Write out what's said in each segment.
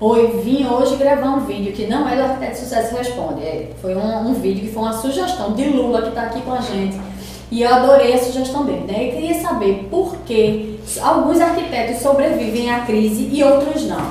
Oi, vim hoje gravar um vídeo que não é do Arquiteto Sucesso Responde. É, foi um, um, vídeo que foi uma sugestão de Lula que está aqui com a gente. E eu adorei a sugestão dele. Né? Eu queria saber por que alguns arquitetos sobrevivem à crise e outros não.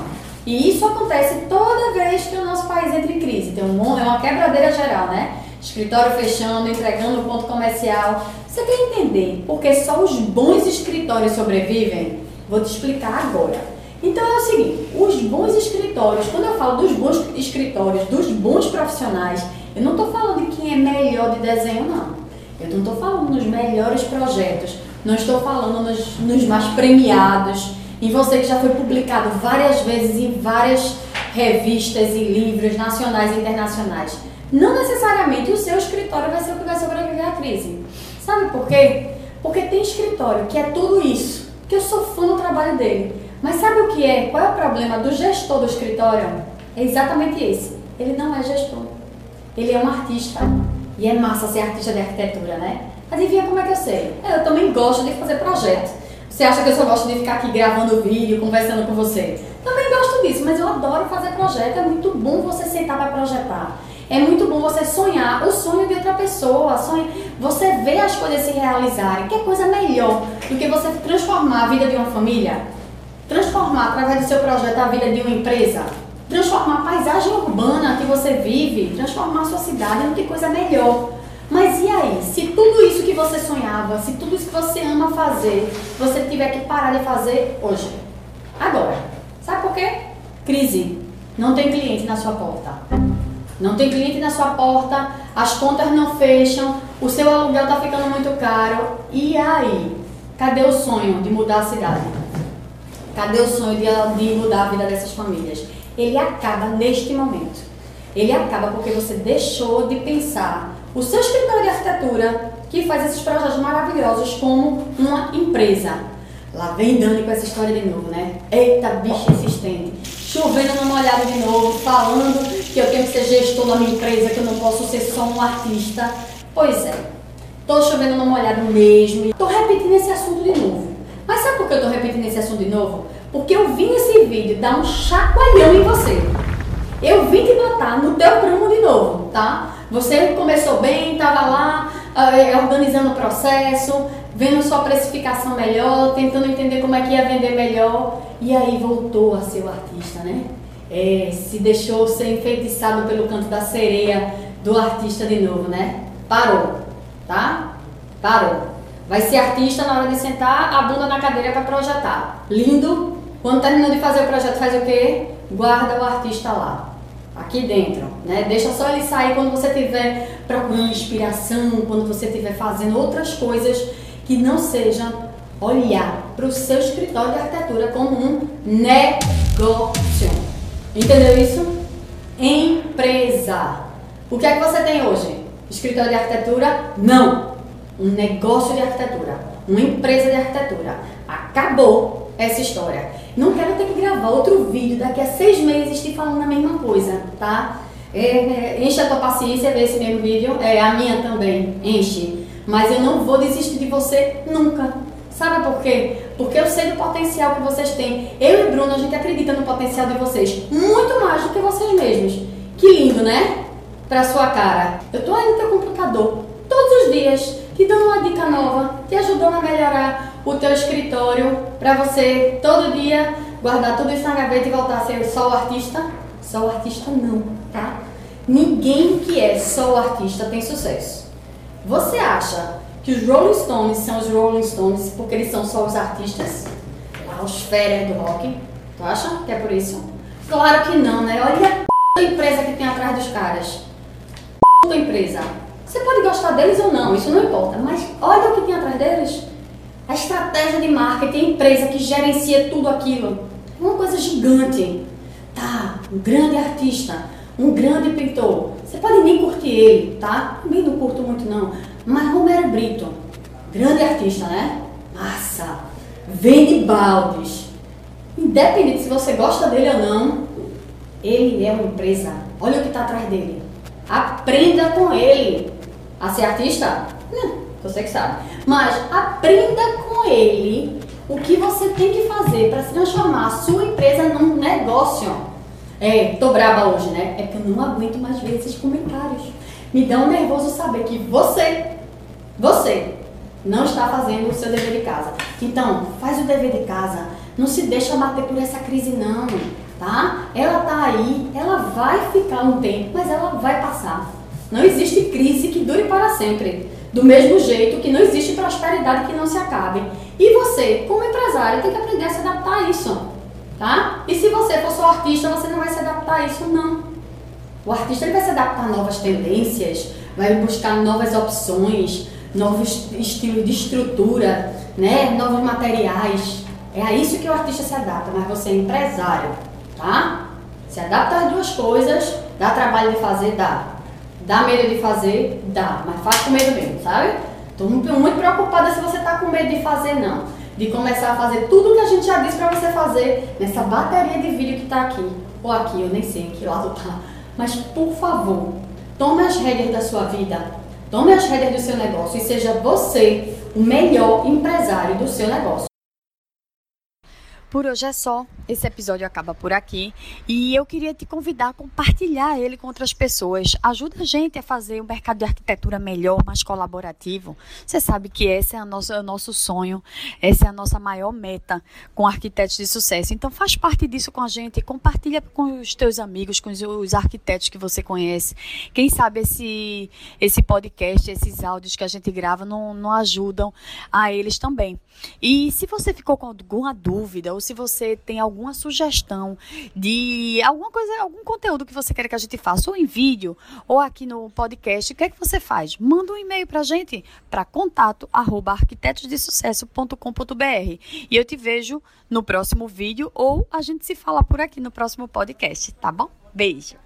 E isso acontece toda vez que o nosso país entra em crise. Tem um, é uma quebradeira geral, né? Escritório fechando, entregando ponto comercial. Você quer entender por que só os bons escritórios sobrevivem? Vou te explicar agora. Então é o seguinte, os bons escritórios, quando eu falo dos bons escritórios, dos bons profissionais, eu não estou falando de quem é melhor de desenho, não. Eu não estou falando nos melhores projetos, não estou falando nos, nos mais premiados, em você que já foi publicado várias vezes em várias revistas e livros nacionais e internacionais. Não necessariamente o seu escritório vai ser o que vai sobreviver à crise. Sabe por quê? Porque tem escritório que é tudo isso, que eu sou fã do trabalho dele mas sabe o que é? Qual é o problema do gestor do escritório? É exatamente esse. Ele não é gestor. Ele é um artista. E é massa ser artista de arquitetura, né? Adivinha como é que eu sei? Eu também gosto de fazer projeto. Você acha que eu só gosto de ficar aqui gravando vídeo, conversando com você? Também gosto disso, mas eu adoro fazer projeto. É muito bom você sentar para projetar. É muito bom você sonhar o sonho de outra pessoa, sonha, você ver as coisas se realizarem. Que coisa melhor do que você transformar a vida de uma família? Transformar através do seu projeto a vida de uma empresa, transformar a paisagem urbana que você vive, transformar a sua cidade, não tem coisa melhor. Mas e aí, se tudo isso que você sonhava, se tudo isso que você ama fazer, você tiver que parar de fazer hoje? Agora. Sabe por quê? Crise. Não tem cliente na sua porta. Não tem cliente na sua porta, as contas não fecham, o seu aluguel está ficando muito caro. E aí? Cadê o sonho de mudar a cidade? Cadê o sonho de, de mudar a vida dessas famílias? Ele acaba neste momento. Ele acaba porque você deixou de pensar o seu escritório de arquitetura, que faz esses projetos maravilhosos, como uma empresa. Lá vem Dani com essa história de novo, né? Eita, bicho insistente. Chovendo numa olhada de novo, falando que eu tenho que ser gestor da minha empresa, que eu não posso ser só um artista. Pois é, tô chovendo numa olhada mesmo. Tô repetindo esse assunto de novo. Mas sabe por que eu tô repetindo esse assunto de novo? Porque eu vim nesse vídeo dar um chacoalhão em você. Eu vim te botar no teu prumo de novo, tá? Você começou bem, tava lá uh, organizando o processo, vendo sua precificação melhor, tentando entender como é que ia vender melhor, e aí voltou a ser o artista, né? É, se deixou ser enfeitiçado pelo canto da sereia do artista de novo, né? Parou, tá? Parou. Vai ser artista na hora de sentar a bunda na cadeira para projetar. Lindo. Quando terminou de fazer o projeto, faz o quê? Guarda o artista lá. Aqui dentro, né? Deixa só ele sair quando você estiver procurando inspiração, quando você estiver fazendo outras coisas que não sejam olhar para o seu escritório de arquitetura como um negócio. Entendeu isso? Empresa. O que é que você tem hoje? Escritório de arquitetura? Não um negócio de arquitetura, uma empresa de arquitetura. Acabou essa história. Não quero ter que gravar outro vídeo daqui a seis meses te falando a mesma coisa, tá? É, é, enche a tua paciência ver esse mesmo vídeo, é a minha também, enche. Mas eu não vou desistir de você nunca. Sabe por quê? Porque eu sei do potencial que vocês têm. Eu e Bruno, a gente acredita no potencial de vocês muito mais do que vocês mesmos. Que lindo, né? Pra sua cara. Eu tô aí no teu computador todos os dias te dando uma dica nova, te ajudando a melhorar o teu escritório para você todo dia guardar tudo isso na gaveta e voltar a ser só o artista. Só o artista não, tá? Ninguém que é só o artista tem sucesso. Você acha que os Rolling Stones são os Rolling Stones porque eles são só os artistas? Lá, os férias do rock. Tu acha que é por isso? Claro que não, né? Olha a empresa que tem atrás dos caras. A empresa. Você pode gostar deles ou não, isso não importa, mas olha o que tem atrás deles. A estratégia de marketing, a empresa que gerencia tudo aquilo. Uma coisa gigante. Tá, um grande artista, um grande pintor. Você pode nem curtir ele, tá? Também não curto muito não. Mas Romero Brito, grande artista, né? Massa. Vende baldes. Independente se você gosta dele ou não, ele é uma empresa. Olha o que está atrás dele. Aprenda com ele a ser artista? Não, você que sabe. Mas aprenda com ele o que você tem que fazer para se transformar a sua empresa num negócio. É, tô braba hoje, né? É que eu não aguento mais ver esses comentários. Me dá um nervoso saber que você, você, não está fazendo o seu dever de casa. Então, faz o dever de casa. Não se deixa bater por essa crise, não, tá? Ela tá aí, ela vai ficar um tempo, mas ela vai passar. Não existe crise que dure para sempre. Do mesmo jeito que não existe prosperidade que não se acabe. E você, como empresário, tem que aprender a se adaptar a isso, tá? E se você for só artista, você não vai se adaptar a isso, não. O artista ele vai se adaptar a novas tendências, vai buscar novas opções, novos estilos de estrutura, né? novos materiais. É a isso que o artista se adapta, mas você é empresário, tá? Se adapta às duas coisas, dá trabalho de fazer, dá. Dá medo de fazer, dá, mas faz com medo mesmo, sabe? Tô muito, preocupada se você tá com medo de fazer, não. De começar a fazer tudo que a gente já disse para você fazer nessa bateria de vídeo que tá aqui. Ou aqui, eu nem sei que lado tá. Mas, por favor, tome as rédeas da sua vida, tome as rédeas do seu negócio e seja você o melhor empresário do seu negócio. Por hoje é só. Esse episódio acaba por aqui e eu queria te convidar a compartilhar ele com outras pessoas. Ajuda a gente a fazer o mercado de arquitetura melhor, mais colaborativo. Você sabe que esse é o nosso, é o nosso sonho, essa é a nossa maior meta com arquitetos de sucesso. Então faz parte disso com a gente, compartilha com os teus amigos, com os arquitetos que você conhece. Quem sabe esse, esse podcast, esses áudios que a gente grava não, não ajudam a eles também. E se você ficou com alguma dúvida ou se você tem alguma sugestão de alguma coisa, algum conteúdo que você quer que a gente faça, ou em vídeo, ou aqui no podcast, o que é que você faz? Manda um e-mail para a gente para contato arroba arquitetosdesucesso.com.br e eu te vejo no próximo vídeo ou a gente se fala por aqui no próximo podcast, tá bom? Beijo!